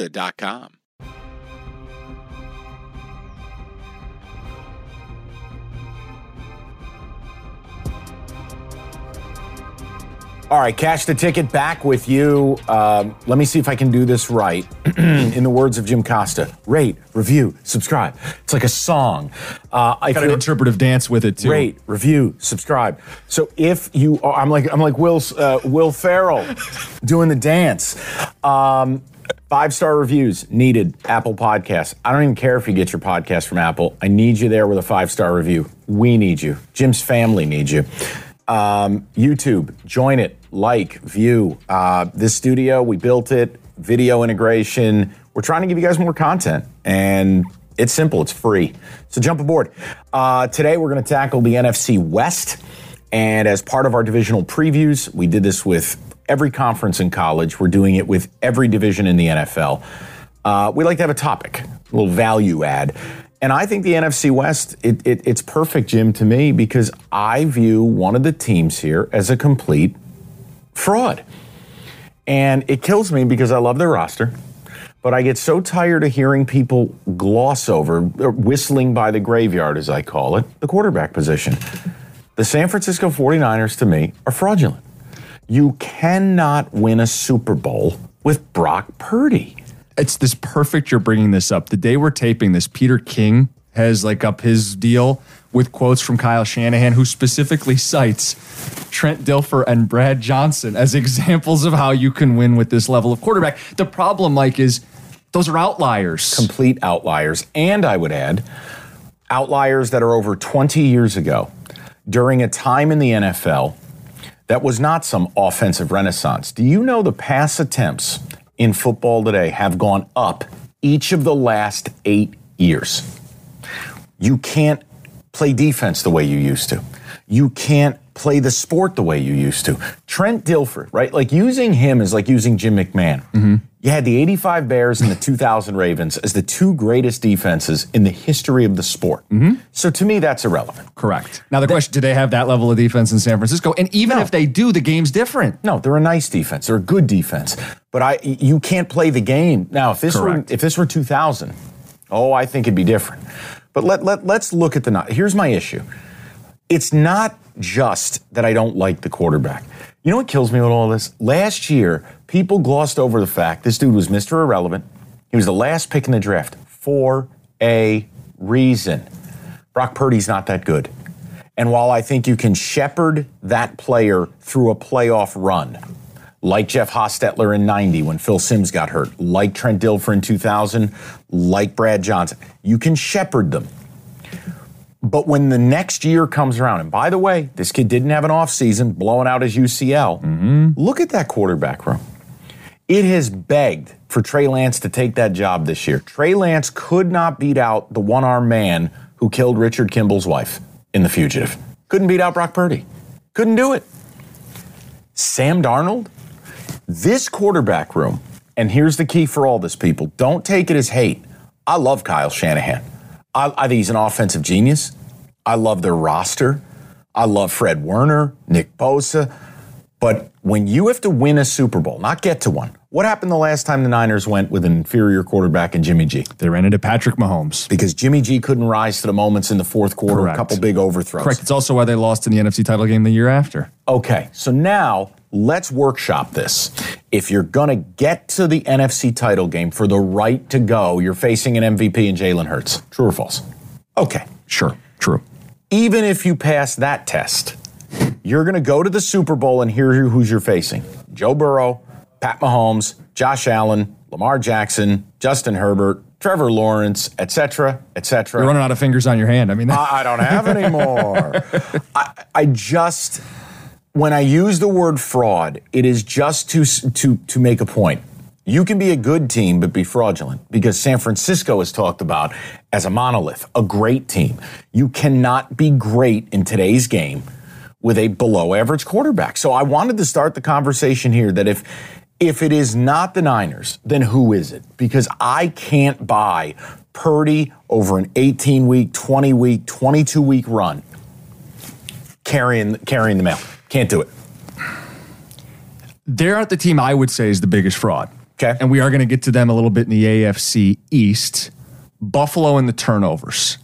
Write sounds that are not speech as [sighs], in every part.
Serta.com. All right, cash the ticket back with you. Um, let me see if I can do this right. [clears throat] In the words of Jim Costa, rate, review, subscribe. It's like a song. Uh, I Got an interpretive dance with it too. rate, review, subscribe. So if you are, I'm like I'm like Will uh, Will Ferrell doing the dance. Um, Five star reviews needed. Apple Podcasts. I don't even care if you get your podcast from Apple. I need you there with a five star review. We need you. Jim's family needs you. Um, YouTube, join it, like, view. Uh, this studio, we built it. Video integration. We're trying to give you guys more content, and it's simple. It's free. So jump aboard. Uh, today, we're going to tackle the NFC West. And as part of our divisional previews, we did this with every conference in college. We're doing it with every division in the NFL. Uh, we like to have a topic, a little value add. And I think the NFC West, it, it, it's perfect, Jim, to me, because I view one of the teams here as a complete fraud. And it kills me because I love their roster. But I get so tired of hearing people gloss over, or whistling by the graveyard, as I call it, the quarterback position. The San Francisco 49ers, to me, are fraudulent. You cannot win a Super Bowl with Brock Purdy. It's this perfect you're bringing this up. The day we're taping this, Peter King has like up his deal with quotes from Kyle Shanahan, who specifically cites Trent Dilfer and Brad Johnson as [laughs] examples of how you can win with this level of quarterback. The problem, Mike, is those are outliers. complete outliers. And I would add, outliers that are over 20 years ago during a time in the NFL that was not some offensive renaissance. Do you know the pass attempts in football today have gone up each of the last eight years? You can't play defense the way you used to. You can't play the sport the way you used to. Trent Dilfer, right? Like using him is like using Jim McMahon. Mm-hmm. You had the 85 Bears and the 2000 Ravens as the two greatest defenses in the history of the sport. Mm-hmm. So to me, that's irrelevant. Correct. Now the question: Do they have that level of defense in San Francisco? And even No. if they do, the game's different. No, they're a nice defense. They're a good defense. But I, you can't play the game now. If this Correct. were if this were 2000, oh, I think it'd be different. But let let let's look at the. Here's my issue. It's not just that I don't like the quarterback. You know what kills me with all this? Last year, people glossed over the fact this dude was Mr. Irrelevant. He was the last pick in the draft for a reason. Brock Purdy's not that good. And while I think you can shepherd that player through a playoff run, like Jeff Hostetler in 90 when Phil Simms got hurt, like Trent Dilfer in 2000, like Brad Johnson, you can shepherd them. But when the next year comes around, and by the way, this kid didn't have an offseason blowing out his UCL, mm-hmm. look at that quarterback room. It has begged for Trey Lance to take that job this year. Trey Lance could not beat out the one armed man who killed Richard Kimball's wife in The Fugitive. Couldn't beat out Brock Purdy. Couldn't do it. Sam Darnold, this quarterback room, and here's the key for all this, people don't take it as hate. I love Kyle Shanahan. I, I think he's an offensive genius. I love their roster. I love Fred Warner, Nick Bosa. But when you have to win a Super Bowl, not get to one, What happened the last time the Niners went with an inferior quarterback in Jimmy G? They ran into Patrick Mahomes. Because Jimmy G couldn't rise to the moments in the fourth quarter, Correct. a couple big overthrows. Correct. It's also why they lost in the NFC title game the year after. Okay, so now let's workshop this. If you're going to get to the NFC title game for the right to go, you're facing an MVP in Jalen Hurts. True or false? Okay. Sure. True. Even if you pass that test, you're going to go to the Super Bowl and hear who's you're facing Joe Burrow, Pat Mahomes, Josh Allen, Lamar Jackson, Justin Herbert, Trevor Lawrence, etc., etc. You're running out of fingers on your hand. I mean, I I don't have any more. [laughs] I, I just, when I use the word fraud, it is just to to to make a point. You can be a good team but be fraudulent because San Francisco is talked about as a monolith, a great team. You cannot be great in today's game with a below average quarterback. So I wanted to start the conversation here that if if it is not the Niners, then who is it? Because I can't buy Purdy over an 18 week, 20 week, 22 week run carrying carrying the mail. Can't do it. they're not the team I would say is the biggest fraud. Okay. And we are going to get to them a little bit in the AFC East. Buffalo and the turnovers.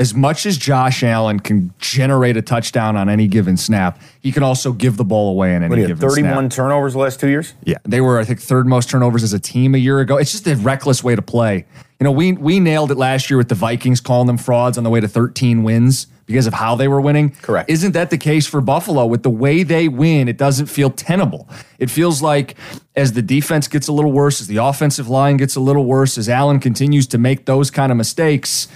As much as Josh Allen can generate a touchdown on any given snap, he can also give the ball away in any What given 31 snap. turnovers the last two years? Yeah, they were I think third most turnovers as a team a year ago. It's just a reckless way to play. You know, we we nailed it last year with the Vikings calling them frauds on the way to 13 wins because of how they were winning. Correct. Isn't that the case for Buffalo with the way they win? It doesn't feel tenable. It feels like as the defense gets a little worse, as the offensive line gets a little worse, as Allen continues to make those kind of mistakes,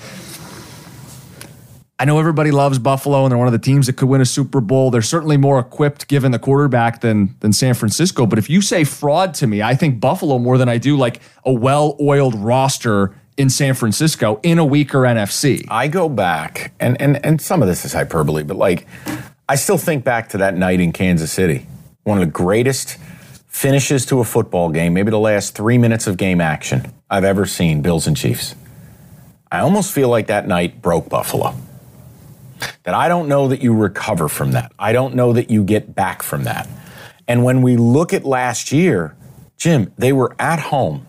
I know everybody loves Buffalo and they're one of the teams that could win a Super Bowl. They're certainly more equipped given the quarterback than than San Francisco. But if you say fraud to me, I think Buffalo more than I do like a well-oiled roster in San Francisco in a weaker NFC. I go back, and, and, and some of this is hyperbole, but like, I still think back to that night in Kansas City. One of the greatest finishes to a football game, maybe the last three minutes of game action I've ever seen, Bills and Chiefs. I almost feel like that night broke Buffalo. That I don't know that you recover from that. I don't know that you get back from that. And when we look at last year, Jim, they were at home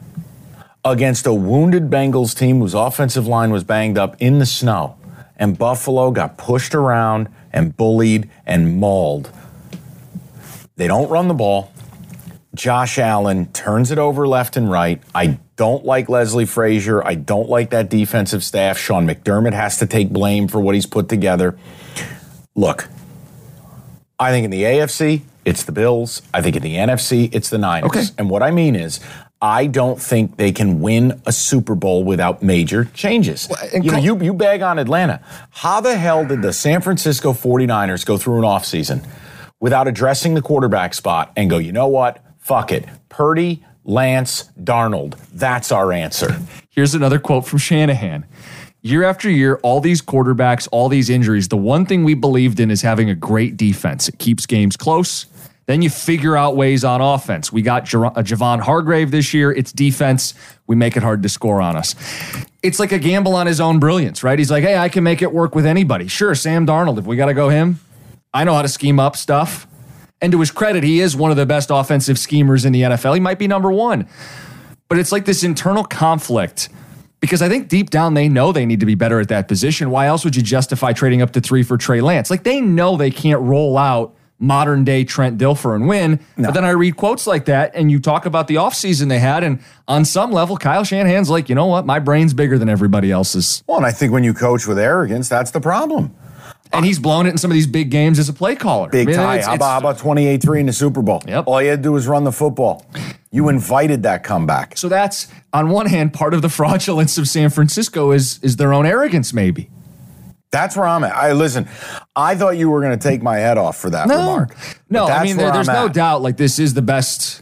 against a wounded Bengals team whose offensive line was banged up in the snow. And Buffalo got pushed around and bullied and mauled. They don't run the ball. Josh Allen turns it over left and right. I don't like Leslie Frazier. I don't like that defensive staff. Sean McDermott has to take blame for what he's put together. Look, I think in the AFC, it's the Bills. I think in the NFC, it's the Niners. Okay. And what I mean is, I don't think they can win a Super Bowl without major changes. and you know, you, you bag on Atlanta. How the hell did the San Francisco 49ers go through an offseason without addressing the quarterback spot and go, you know what? Fuck it. Purdy, Lance, Darnold. That's our answer. Here's another quote from Shanahan. Year after year, all these quarterbacks, all these injuries, the one thing we believed in is having a great defense. It keeps games close. Then you figure out ways on offense. We got uh, Javon Hargrave this year. It's defense. We make it hard to score on us. It's like a gamble on his own brilliance, right? He's like, hey, I can make it work with anybody. Sure, Sam Darnold, if we got to go him, I know how to scheme up stuff. And to his credit, he is one of the best offensive schemers in the NFL. He might be number one. But it's like this internal conflict because I think deep down they know they need to be better at that position. Why else would you justify trading up to three for Trey Lance? Like they know they can't roll out modern day Trent Dilfer and win. But then I read quotes like that and you talk about the offseason they had. And on some level, Kyle Shanahan's like, you know what? My brain's bigger than everybody else's. Well, and I think when you coach with arrogance, that's the problem. And he's blown it in some of these big games as a play caller. Big I mean, tie. it's- How it's- about, how about 28 3 in the Super Bowl? Yep. All you had to do was run the football. You invited that comeback. So that's on one hand, part of the [laughs] fraudulence of San Francisco is is their own arrogance, maybe. That's where I'm at. I listen. I thought you were going to take my head off for that remark. no. I mean, there, there's I'm no at. doubt. Like this is the best.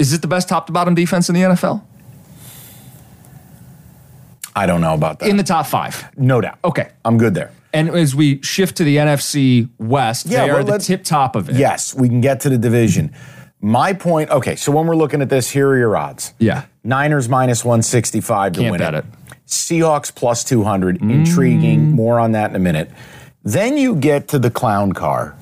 Is it the best top to bottom defense in the NFL? I don't know about that. In the top five. no doubt. Okay. I'm good there. And as we shift to the NFC West, Yeah, they well, are the tip top of it. Yes, we can get to the division. My point. Okay, so when we're looking at this, here are your odds. Yeah. Niners minus 165 to Can't win bet it. it. Seahawks plus 200. Intriguing. Mm. More on that in a minute. Then you get to the clown car,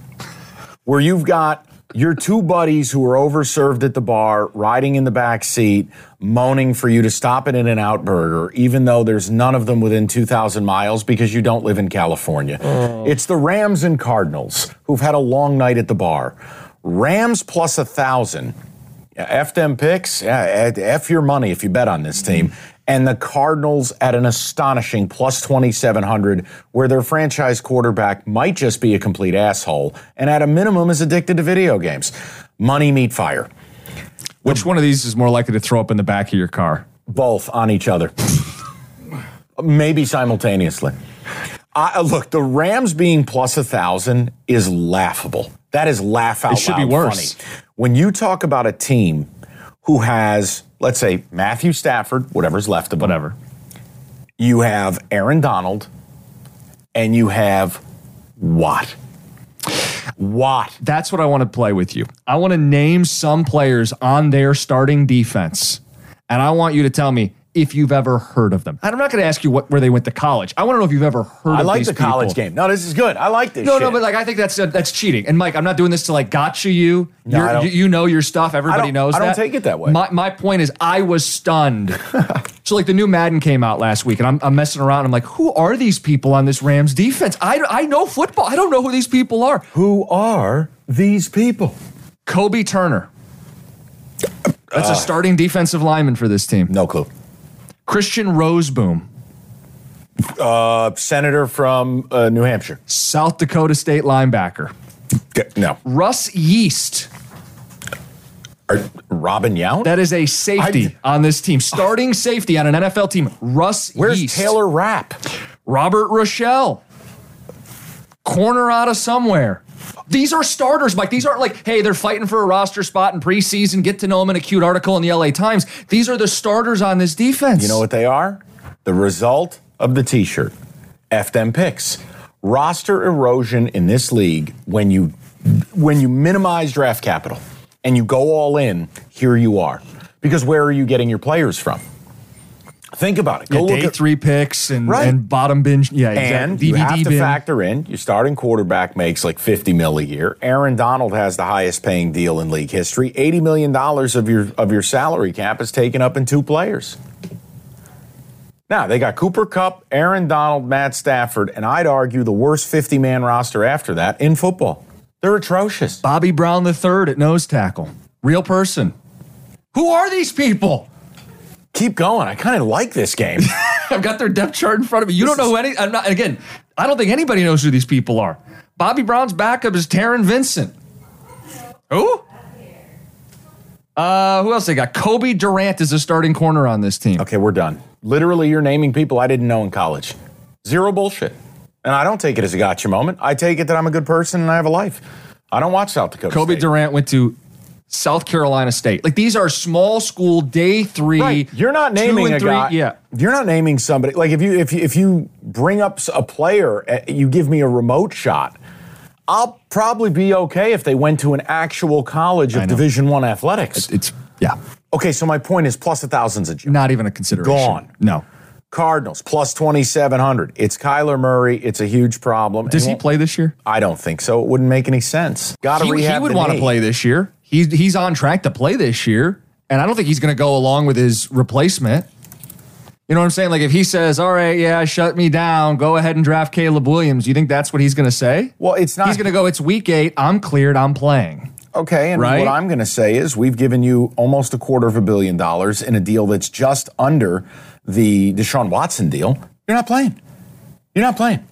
where you've got your two buddies who are overserved at the bar, riding in the back seat, moaning for you to stop at In and Out Burger, even though there's none of them within 2,000 miles because you don't live in California. Oh. It's the Rams and Cardinals who've had a long night at the bar. Rams plus a thousand. F them picks. Yeah, F your money if you bet on this team. And the Cardinals at an astonishing plus 2,700, where their franchise quarterback might just be a complete asshole and at a minimum is addicted to video games. Money meet fire. Which one of these is more likely to throw up in the back of your car? Both on each other. Maybe simultaneously. I, uh, look, the Rams being plus a thousand is laughable. That is laugh out It should be worse. funny. When you talk about a team who has, let's say, Matthew Stafford, whatever's left of him, Whatever. you have Aaron Donald, and you have Watt. Watt. That's what I want to play with you. I want to name some players on their starting defense, and I want you to tell me if you've ever heard of them. And I'm not going to ask you what, where they went to college. I want to know if you've ever heard I like these the college people. game. No, this is good. I like this. No, shit. no, but like I think that's uh, that's cheating. And Mike, I'm not doing this to like gotcha you. No, You're- you, you know your stuff. Everybody knows I don't that. take it that way. My, my point is, I was stunned. [laughs] so like the new Madden came out last week, and I'm, I'm messing around. I'm like, who are these people on this Rams defense? I I know football. I don't know who these people are. who are these people? Kobie Turner. That's Uh. a starting defensive lineman for this team. No clue. Christian Rozeboom, Uh, senator from uh, New Hampshire. South Dakota State linebacker. No. Russ Yeast. Or Robin Yount? That is a safety on this team. Starting safety on an NFL team. Russ Where's Yeast. Taylor Rapp? Robert Rochell. Corner out of somewhere. These are starters, Mike. These aren't like, hey, they're fighting for a roster spot in preseason. Get to know them in a cute article in the LA Times. These are the starters on this defense. You know what they are? The result of the t-shirt. F them picks. Roster erosion in this league when you when you minimize draft capital and you go all in, here you are. Because where are you getting your players from? Think about it. Yeah, Go look day at three picks and, Right. and bottom binge. Yeah, And exactly. you have to bin. factor in your starting quarterback makes like 50 mil a year. Aaron Donald has the highest paying deal in league history. 80 million dollars of your of your salary cap is taken up in two players. Now, they got Cooper Kupp, Aaron Donald, Matt Stafford, and I'd argue the worst 50 man roster after that in football. They're atrocious. Bobby Brown the third at nose tackle. Real person. Who are these people? Keep going. I kind of like this game. [laughs] I've got their depth chart in front of me. You don't know who any. I'm not. Again, I don't think anybody knows who these people are. Bobby Brown's backup is Taryn Vincent. Who? Uh, who else they got? Cobie Durant is a starting corner on this team. Okay, we're done. Literally, you're naming people I didn't know in college. Zero bullshit. And I don't take it as a gotcha moment. I take it that I'm a good person and I have a life. I don't watch South Dakota. Cobie State. Durant went to South Carolina State. Like these are small school day three. Right. You're not naming a three- guy. Yeah. You're not naming somebody. Like if you if you, if you bring up a player, uh, you give me a remote shot. I'll probably be okay if they went to an actual college of. Division One athletics. It's yeah, Okay, so my point is plus a thousand's a joke. not even a consideration. Gone. No. Cardinals plus twenty seven hundred. It's Kyler Murray. It's a huge problem. Does And he play this year? I don't think so. It wouldn't make any sense. Got to He, rehab. he would want to play this year. He's he's on track to play this year, and I don't think he's going to go along with his replacement. You know what I'm saying? Like if he says, "All right, yeah, shut me down. Go ahead and draft Caleb Williams." You think that's what he's going to say? Well, it's not. He's going to go. It's week eight. I'm cleared. I'm playing. Okay, and Right? what I'm going to say is we've given you almost a quarter of a billion dollars in a deal that's just under the Deshaun Watson deal. You're not playing. You're not playing.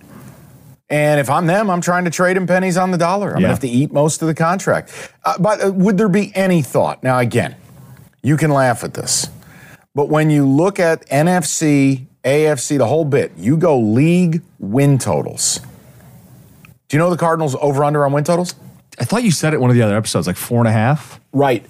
And if I'm them, I'm trying to trade him pennies on the dollar. I'm going to have to eat most of the contract. Uh, but uh, would there be any thought? Now, again, you can laugh at this, but when you look at NFC, AFC, the whole bit, you go league win totals. Do you know the Cardinals over under on win totals? I thought you said it one of the other episodes, like four and a half. Right.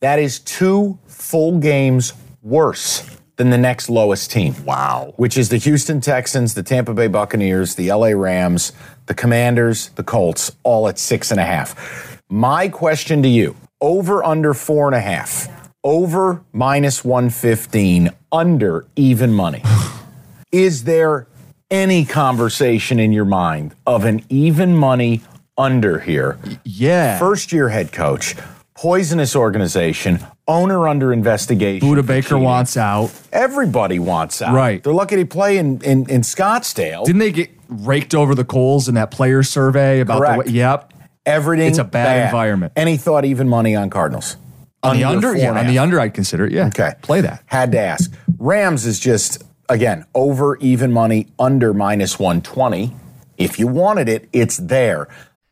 That is two full games worse than the next lowest team. Wow. Which is the Houston Texans, the Tampa Bay Buccaneers, the LA Rams, the Commanders, the Colts, all at six and a half. My question to you over under four and a half, over minus 115, under even money. [sighs] is there any conversation in your mind of an even money under here. Yeah. First year head coach, poisonous organization, owner under investigation. Budda Baker cheating. wants out. Everybody wants out. Right. They're lucky to play in, in, in Scottsdale. Didn't they get raked over the coals in that player survey about Correct. the way? Yep. Everything. It's a bad environment. And he thought even money on Cardinals. On the under, yeah, on the under, I'd consider it. Yeah. Okay. Play that. Had to ask. Rams is just, again, over even money, under minus 120. If you wanted it, it's there.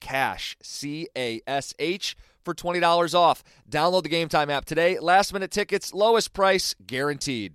CASH, C A S H, for $20 off. Download the Game Time app today. Last minute tickets, lowest price guaranteed.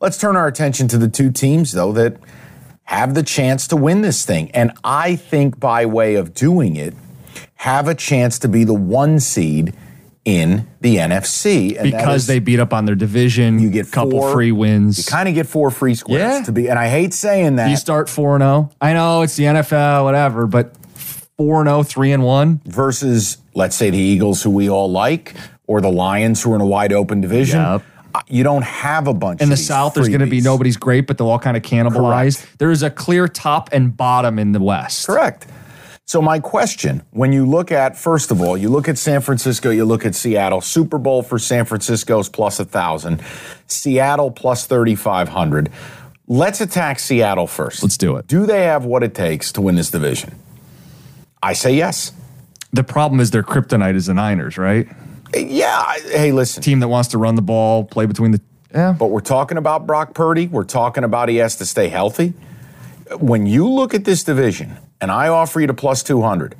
Let's turn our attention to the two teams, though, that have the chance to win this thing. And I think by way of doing it, have a chance to be the one seed in the NFC. And Because is- they beat up on their division. you get a couple four- free wins. You kind of get four free squares Yeah. to be. And I hate saying that you start 4 0. I know it's the NFL, whatever, but 4 0, 3 and 1. versus, let's say, the Eagles, who we all like, or the Lions, who are in a wide open division. Yep. You don't have a bunch. In the South, there's going to be nobody's great, but they'll all kind of cannibalize. There is a clear top and bottom in the West. Correct. So my question, when you look at first of all, you look at San Francisco, you look at Seattle. Super Bowl for San Francisco's plus a thousand, Seattle plus thirty five hundred. Let's attack Seattle first. Let's do it. Do they have what it takes to win this division? I say yes. The problem is their kryptonite is the Niners, right? Yeah. I- Hey, listen. Team that wants to run the ball, play between the. Yeah. But we're talking about Brock Purdy. We're talking about he has to stay healthy. When you look at this division, and I offer you to plus 200,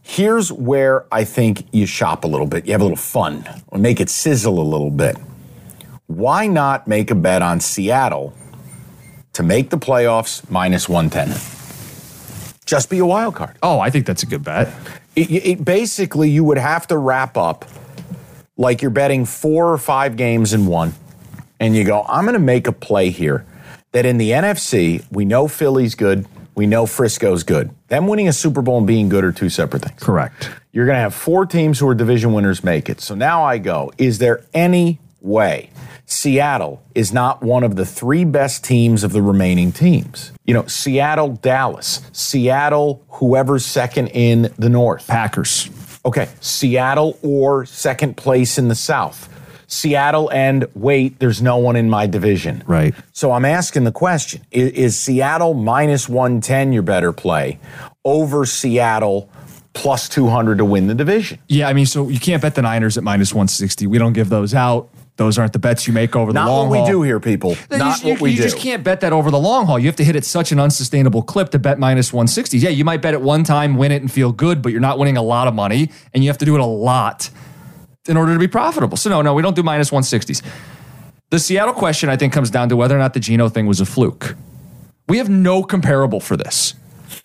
here's where I think you shop a little bit. You have a little fun, or make it sizzle a little bit. Why not make a bet on Seattle to make the playoffs minus 110? Just be a wild card. Oh, I think that's a good bet. It, it, basically, you would have to wrap up like you're betting four or five games in one, and you go, I'm going to make a play here that in the NFC, we know Philly's good, we know Frisco's good. Them winning a Super Bowl and being good are two separate things. Correct. You're going to have four teams who are division winners make it. So now I go, is there any way Seattle is not one of the three best teams of the remaining teams? You know, Seattle, Dallas, Seattle, whoever's second in the North. Packers. Okay, Seattle or second place in the South. Seattle and wait, there's no one in my division. Right. So I'm asking the question is, is Seattle minus 110 your better play over Seattle plus 200 to win the division? Yeah, I mean, so you can't bet the Niners at minus 160. We don't give those out. Those aren't the bets you make over the Not long what haul. we do here, people. Not just- you, what we you do. You just can't bet that over the long haul. You have to hit it such an unsustainable clip to bet minus 160. Yeah, you might bet it one time, win it, and feel good, but you're not winning a lot of money, and you have to do it a lot. in order to be profitable. So no, no, we don't do minus 160s. The Seattle question, I think, comes down to whether or not the Geno thing was a fluke. We have no comparable for this.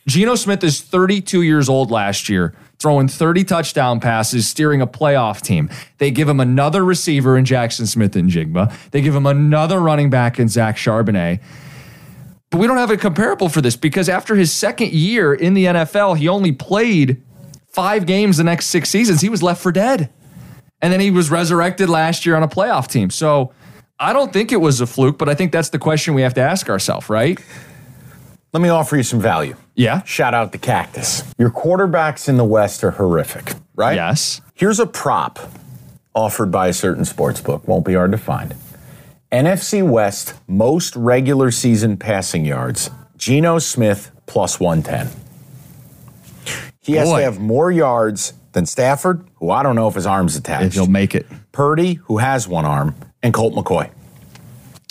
Geno Smith is 32 years old last year, throwing 30 touchdown passes, steering a playoff team. They give him another receiver in Jaxon Smith-Njigba. They give him another running back in Zach Charbonnet. But we don't have a comparable for this because after his second year in the NFL, he only played five games the next six seasons. He was left for dead. And then he was resurrected last year on a playoff team. So I don't think it was a fluke, but I think that's the question we have to ask ourselves, right? Let me offer you some value. Yeah. Shout out the cactus. Your quarterbacks in the West are horrific, right? Yes. Here's a prop offered by a certain sports book. Won't be hard to find. NFC West most regular season passing yards. Geno Smith plus 110. He has Boy. to have more yards than Stafford, who I don't know if his arm's attached. If he'll make it. Purdy, who has one arm, and Colt McCoy.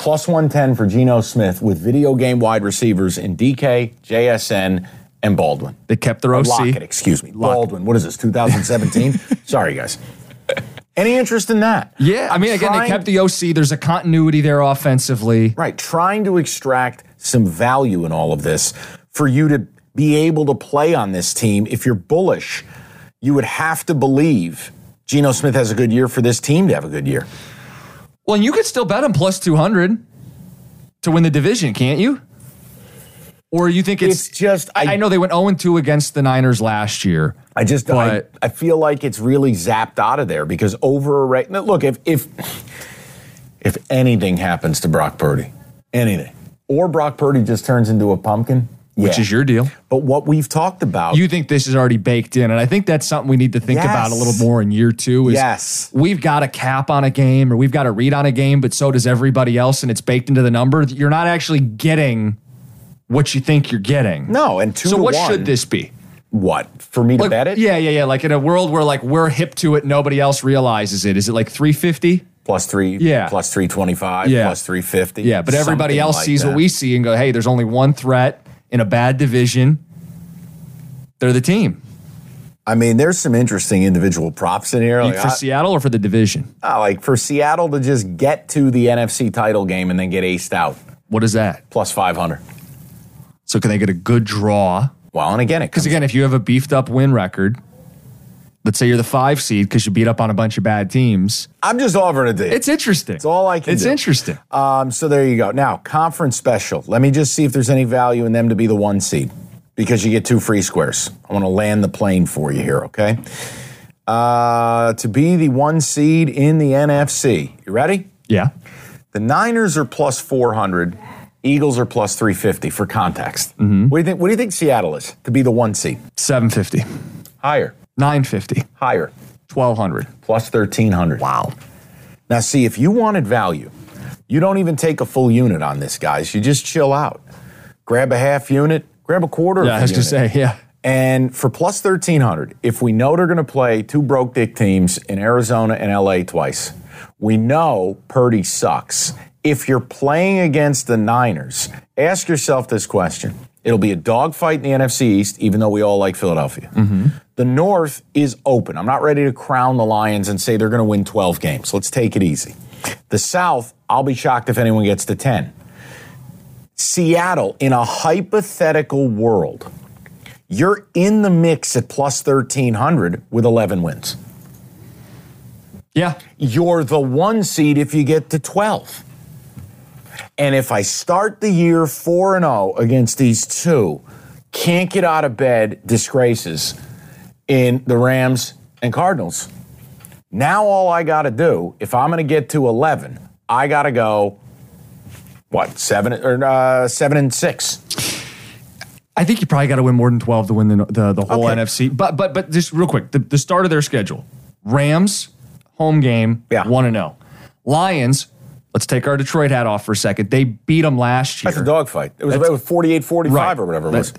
Plus 110 for Geno Smith with video game wide receivers in DK, JSN, and Baldwin. They kept their OC. Lockett, excuse me. Baldwin. What is this, 2017? [laughs] Sorry, guys. Any interest in that? Yeah, I mean, again, they kept the OC. There's a continuity there offensively. Right, trying to extract some value in all of this for you to be able to play on this team. If you're bullish, you would have to believe Geno Smith has a good year for this team to have a good year. Well, and you could still bet him plus 200 to win the division, can't you? Or you think it's, It's just- I, I- I know they went 0 2 against the Niners last year. I just I, But- I feel like it's really zapped out of there because over a rate. Look, if if if anything happens to Brock Purdy, anything, or Brock Purdy just turns into a pumpkin, Which yeah. is your deal. But what we've talked about, You think this is already baked in, and I think that's something we need to think about a little more in year two. Is Yes. we've got a cap on a game, or we've got a read on a game, but so does everybody else, and it's baked into the number. You're not actually getting what you think you're getting. no, and two So what one, should this be? What for me to Like, bet it? Yeah, yeah, yeah. Like in a world where like we're hip to it, nobody else realizes it. Is it like 350? plus three, Yeah. plus three twenty five, Yeah. plus three fifty. Yeah, but everybody else sees what we see and go, hey, there's only one threat in a bad division. They're the team. I mean, there's some interesting individual props in here. Like, for I- Seattle or for the division? I like for Seattle to just get to the NFC title game and then get aced out, What is that? plus five hundred. So can they get a good draw? Well, and again, Because again, if you have a beefed up win record, let's say you're the five seed because you beat up on a bunch of bad teams. I'm just offering a deal. It's interesting. It's all I can It's do. interesting. Um, so there you go. Now, conference special. Let me just see if there's any value in them to be the one seed because you get two free squares. I want to land the plane for you here, okay? Uh, to be the one seed in the NFC. You ready? Yeah. The Niners are plus 400. Eagles are plus 350 for context. Mm-hmm. What do you think? What do you think Seattle is to be the one seed? 750, Higher, 950, higher, 1200. plus 1300. Wow. Now, see, if you wanted value, you don't even take a full unit on this, guys. You just chill out. Grab a half unit, grab a quarter Yeah, I of was a going to say, yeah. And for plus 1300, if we know they're going to play two broke dick teams in Arizona and LA twice, we know Purdy sucks. If you're playing against the Niners, ask yourself this question. It'll be a dogfight in the NFC East, even though we all like Philadelphia. Mm-hmm. The North is open. I'm not ready to crown the Lions and say they're going to win 12 games. Let's take it easy. The South, I'll be shocked if anyone gets to 10. Seattle, in a hypothetical world, you're in the mix at plus 1300 with 11 wins. Yeah. You're the one seed if you get to 12. And if I start the year 4 and 0 against these two, can't get out of bed disgraces in the Rams and Cardinals. Now all I got to do, if I'm going to get to 11, I got to go what, 7 or uh, 7 and 6. I think you probably got to win more than 12 to win the, the, the whole Okay. NFC. But but but just real quick, the, the start of their schedule. Rams, home game, Yeah. 1 and 0. Lions, let's take our Detroit hat off for a second. They beat them last year. That's a dogfight. It was That's- about 48 45 Right. or whatever it was.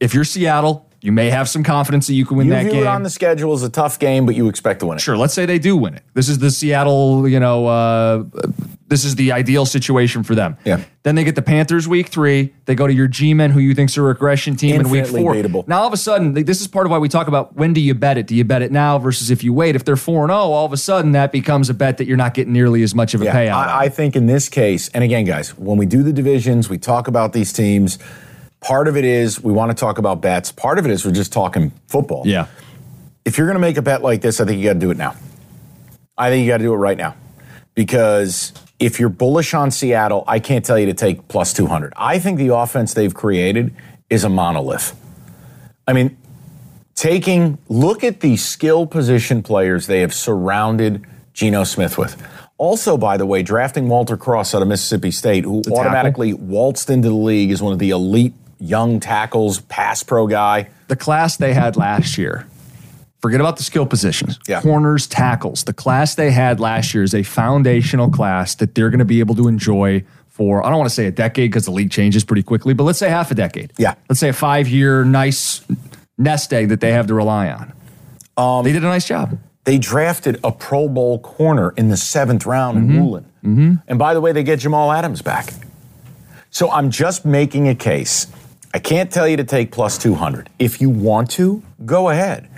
If you're Seattle, you may have some confidence that you can win You that view game. it on the schedule is a tough game, but you expect to win it. Sure, let's say they do win it. This is the Seattle, you know, uh, This is the ideal situation for them. Yeah. Then they get the Panthers week three. They go to your G-men, who you think's a regression team in week Infinitely four. beatable. Now all of a sudden, this is part of why we talk about when do you bet it? Do you bet it now versus if you wait? If they're four and zero, all of a sudden that becomes a bet that you're not getting nearly as much of a Yeah, payout. I, I think in this case, and again, guys, when we do the divisions, we talk about these teams. Part of it is we want to talk about bets. Part of it is we're just talking football. yeah. If you're going to make a bet like this, I think you got to do it now. I think you got to do it right now because if you're bullish on Seattle, I can't tell you to take plus 200. I think the offense they've created is a monolith. I mean, taking look at the skill position players they have surrounded Geno Smith with. Also, by the way, drafting Walter Cross out of Mississippi State, who automatically waltzed into the league as one of the elite young tackles, pass pro guy. the class they had last year. Forget about the skill positions. Yeah. Corners, tackles. The class they had last year is a foundational class that they're going to be able to enjoy for, I don't want to say a decade because the league changes pretty quickly, but let's say half a decade. Yeah. Let's say a five year nice nest egg that they have to rely on. Um, they did a nice job. They drafted a Pro Bowl corner in the seventh round in Woolen. And by the way, they get Jamal Adams back. So I'm just making a case. I can't tell you to take plus 200. If you want to, go ahead.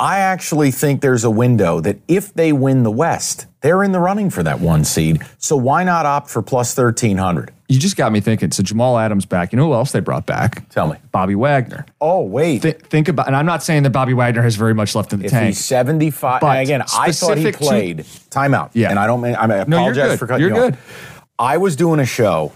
I actually think there's a window that if they win the West, they're in the running for that one seed. So why not opt for plus 1300? You just got me thinking. So Jamal Adams back. You know who else they brought back? Tell me. Bobby Wagner. Oh, wait. Th- think about, and I'm not saying that Bobby Wagner has very much left in the if tank. he's 75, But and again, I thought he specific to- played. Timeout. Yeah. And I don't mean, I mean, I No, you're apologize good. for cutting You're you off. good. I was doing a show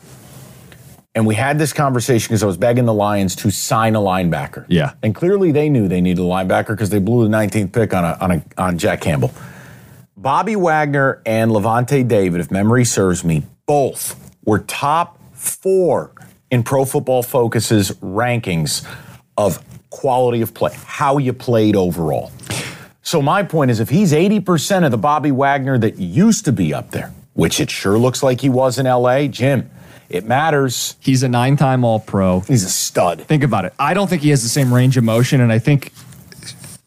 and we had this conversation because I was begging the Lions to sign a linebacker. Yeah. And clearly they knew they needed a linebacker because they blew the 19th pick on, a, on, a, on Jack Campbell. Bobby Wagner and Lavonte David, if memory serves me, both were top four in Pro Football Focus's rankings of quality of play, how you played overall. So my point is if he's 80% of the Bobby Wagner that used to be up there, which it sure looks like he was in LA, Jim, it matters. He's a nine time All Pro. He's a stud. Think about it. I don't think he has the same range of motion, and I think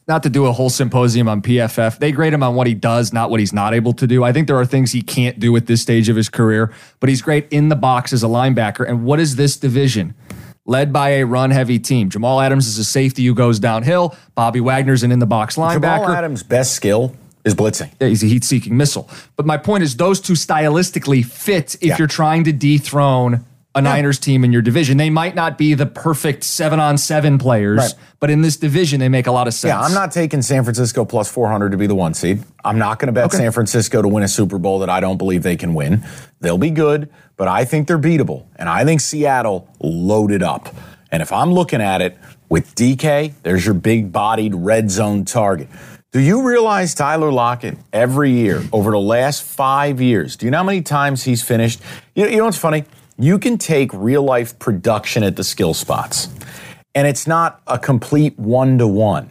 not to do a whole symposium on PFF. They grade him on what he does, not what he's not able to do. I think there are things he can't do at this stage of his career, but he's great in the box as a linebacker. And what is this division? Led by a run heavy team. Jamal Adams is a safety who goes downhill. Bobby Wagner's an in the box linebacker. Jamal Adams' best skill is blitzing. Yeah, he's a heat seeking missile. But my point is, those two stylistically fit if Yeah. you're trying to dethrone a Niners team in your division. They might not be the perfect seven on seven players, Right. but in this division, they make a lot of sense. Yeah, I'm not taking San Francisco plus 400 to be the one seed. I'm not going to bet San Francisco to win a Super Bowl that I don't believe they can win. They'll be good, but I think they're beatable. And I think Seattle loaded up. And if I'm looking at it with DK, there's your big bodied red zone target. Do you realize Tyler Lockett every year over the last five years? Do you know how many times he's finished? You know, you know what's funny? You can take real life production at the skill spots, and it's not a complete one to one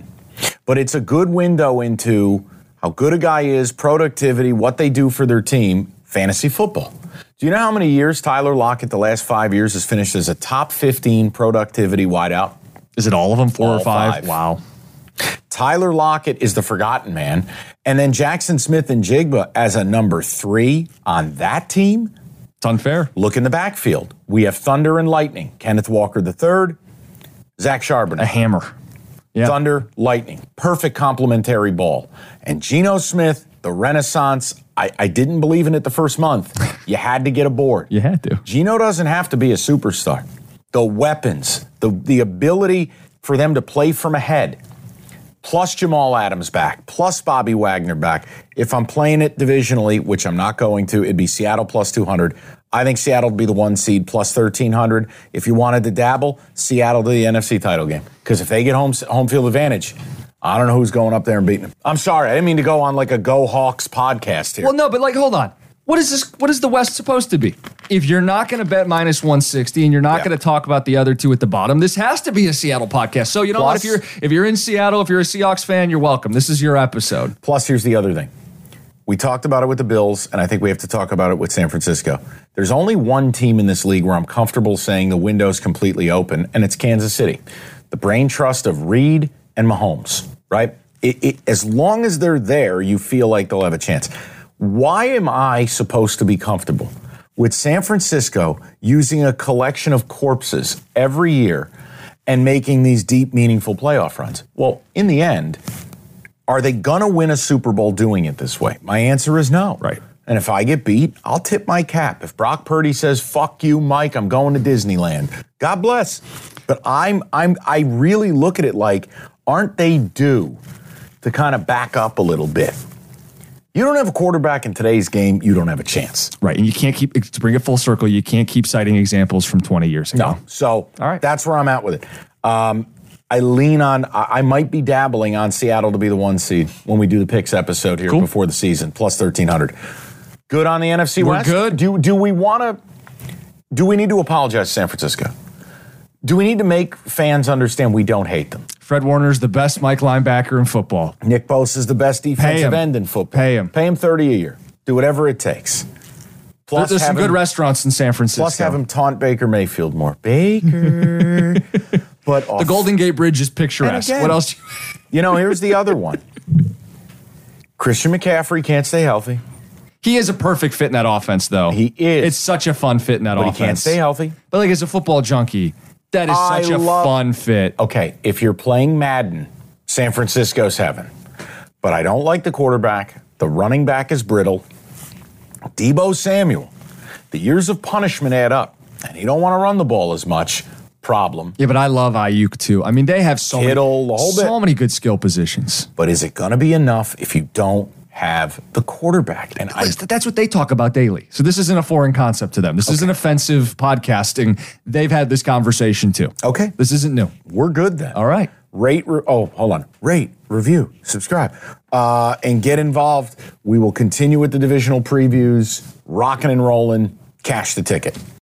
but it's a good window into how good a guy is, productivity, what they do for their team, fantasy football. Do you know how many years Tyler Lockett the last five years has finished as a top 15 productivity wideout? Is it all of them, four All or five? five. Wow. Tyler Lockett is the forgotten man. And then Jaxon Smith-Njigba as a number three on that team. It's unfair. Look in the backfield. We have Thunder and Lightning. Kenneth Walker III, Zach Charbonnet. A hammer. Yeah. Thunder, Lightning. Perfect complementary ball. And Geno Smith, the Renaissance, I, I didn't believe in it the first month. [laughs] You had to get aboard. You had to. Geno doesn't have to be a superstar. The weapons, the, the ability for them to play from ahead, plus Jamal Adams back, plus Bobby Wagner back. If I'm playing it divisionally, which I'm not going to, it'd be Seattle plus 200. I think Seattle would be the one seed plus 1300. If you wanted to dabble, Seattle to the NFC title game. Because if they get home, home field advantage, I don't know who's going up there and beating them. I'm sorry, I didn't mean to go on like a Go Hawks podcast here. Well, no, but like, hold on. What is this? What is the West supposed to be? If you're not going to bet minus 160 and you're not Yeah. going to talk about the other two at the bottom, this has to be a Seattle podcast. So you know what? If you're if you're in Seattle, if you're a Seahawks fan, you're welcome. This is your episode. Plus, here's the other thing. We talked about it with the Bills, and I think we have to talk about it with San Francisco. There's only one team in this league where I'm comfortable saying the window's completely open, and it's Kansas City. The brain trust of Reid and Mahomes, right? It, it, as long as they're there, you feel like they'll have a chance. Why am I supposed to be comfortable with San Francisco using a collection of corpses every year and making these deep, meaningful playoff runs? Well, in the end, are they going to win a Super Bowl doing it this way? My answer is no. Right. And if I get beat, I'll tip my cap. If Brock Purdy says "fuck you, Mike," I'm going to Disneyland. God bless. But I'm I'm I really look at it like, aren't they due to kind of back up a little bit? You don't have a quarterback in today's game, you don't have a chance. Right. And you can't keep, to bring it full circle, you can't keep citing examples from 20 years ago. No. So All right. that's where I'm at with it. Um, I lean on, I, might be dabbling on Seattle to be the one seed when we do the picks episode here Cool. before the season, plus 1300. Good on the NFC We're West? good. Do, do we want to, do we need to apologize to San Francisco? Do we need to make fans understand we don't hate them? Fred Warner's the best Mike linebacker in football. Nick Bosa is the best defensive end in football. Pay him. Pay him 30 a year. Do whatever it takes. Plus, There's some good him- restaurants in San Francisco. Plus, have him taunt Baker Mayfield more. Baker. [laughs] but the Golden Gate Bridge is picturesque. again- What else? You know, here's the other one. Christian McCaffrey can't stay healthy. He is a perfect fit in that offense, though. He is. It's such a fun fit in that But he can't stay healthy. But like as a football junkie, that is such a love- fun fit. Okay, if you're playing Madden, San Francisco's heaven. But I don't like the quarterback. The running back is brittle. Deebo Samuel. The years of punishment add up, and you don't want to run the ball as much. Problem. Yeah, but I love Aiyuk too. I mean, they have so Kittle, many, so bit. many good skill positions. But is it going to be enough if you don't have the quarterback? And I, That's- what they talk about daily. So this isn't a foreign concept to them. This isn't offensive podcasting. They've had this conversation too. Okay. This isn't new. we're good then. All right. Rate, re- oh, hold on. Rate, review, subscribe, uh, and get involved. We will continue with the divisional previews, rocking and rolling. Cash the ticket.